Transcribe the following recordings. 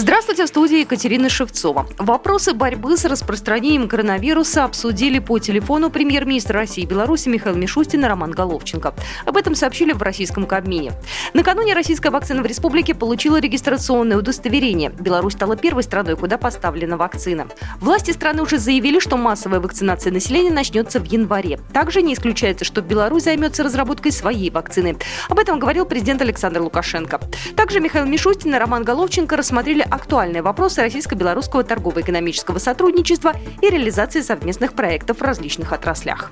Здравствуйте, в студии Екатерина Шевцова. Вопросы борьбы с распространением коронавируса обсудили по телефону премьер-министр России и Беларуси Михаил Мишустин и Роман Головченко. Об этом сообщили в российском Кабмине. Накануне российская вакцина в республике получила регистрационное удостоверение. Беларусь стала первой страной, куда поставлена вакцина. Власти страны уже заявили, что массовая вакцинация населения начнется в январе. Также не исключается, что Беларусь займется разработкой своей вакцины. Об этом говорил президент Александр Лукашенко. Также Михаил Мишустин и Роман Головченко рассмотрели актуальные вопросы российско-белорусского торгово-экономического сотрудничества и реализации совместных проектов в различных отраслях.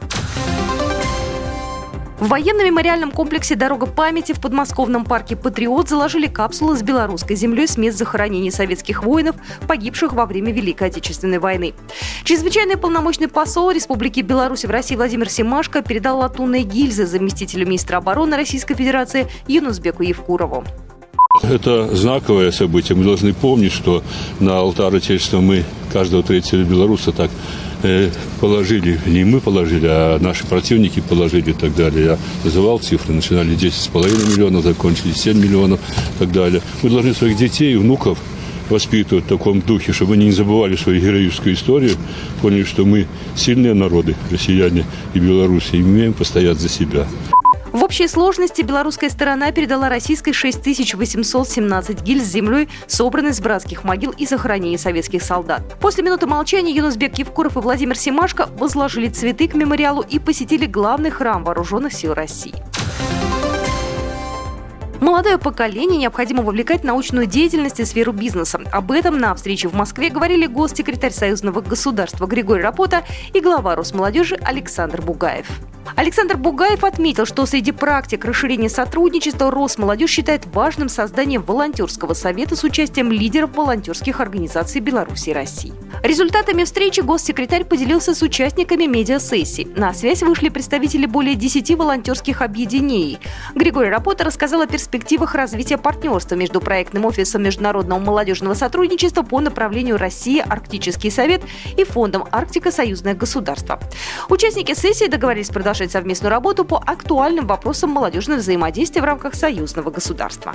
В военно-мемориальном комплексе «Дорога памяти» в подмосковном парке «Патриот» заложили капсулы с белорусской землей с мест захоронений советских воинов, погибших во время Великой Отечественной войны. Чрезвычайный полномочный посол Республики Беларусь в России Владимир Семашко передал латунные гильзы заместителю министра обороны Российской Федерации Юнусбеку Евкурову. Это знаковое событие. Мы должны помнить, что на алтарь Отечества мы каждого третьего белоруса так э, положили, не мы положили, а наши противники положили и так далее. Я называл цифры, начинали 10,5 миллионов, закончили 7 миллионов и так далее. Мы должны своих детей и внуков воспитывать в таком духе, чтобы они не забывали свою героическую историю, поняли, что мы сильные народы, россияне и белорусы, и умеем постоять за себя. В общей сложности белорусская сторона передала российской 6817 гильз с землей, собранной с братских могил и захоронений советских солдат. После минуты молчания Юнусбек Евкуров и Владимир Семашко возложили цветы к мемориалу и посетили главный храм Вооруженных сил России. Молодое поколение необходимо вовлекать в научную деятельность и сферу бизнеса. Об этом на встрече в Москве говорили госсекретарь Союзного государства Григорий Рапота и глава Росмолодежи Александр Бугаев. Александр Бугаев отметил, что среди практик расширения сотрудничества Росмолодежь считает важным создание волонтерского совета с участием лидеров волонтерских организаций Беларуси и России. Результатами встречи госсекретарь поделился с участниками медиасессии. На связь вышли представители более 10 волонтерских объединений. Григорий Рапота рассказал о перспективах развития партнерства между проектным офисом международного молодежного сотрудничества по направлению России Арктический совет и фондом Арктика Союзное государство. Участники сессии договорились продолжать совместную работу по актуальным вопросам молодежного взаимодействия в рамках союзного государства.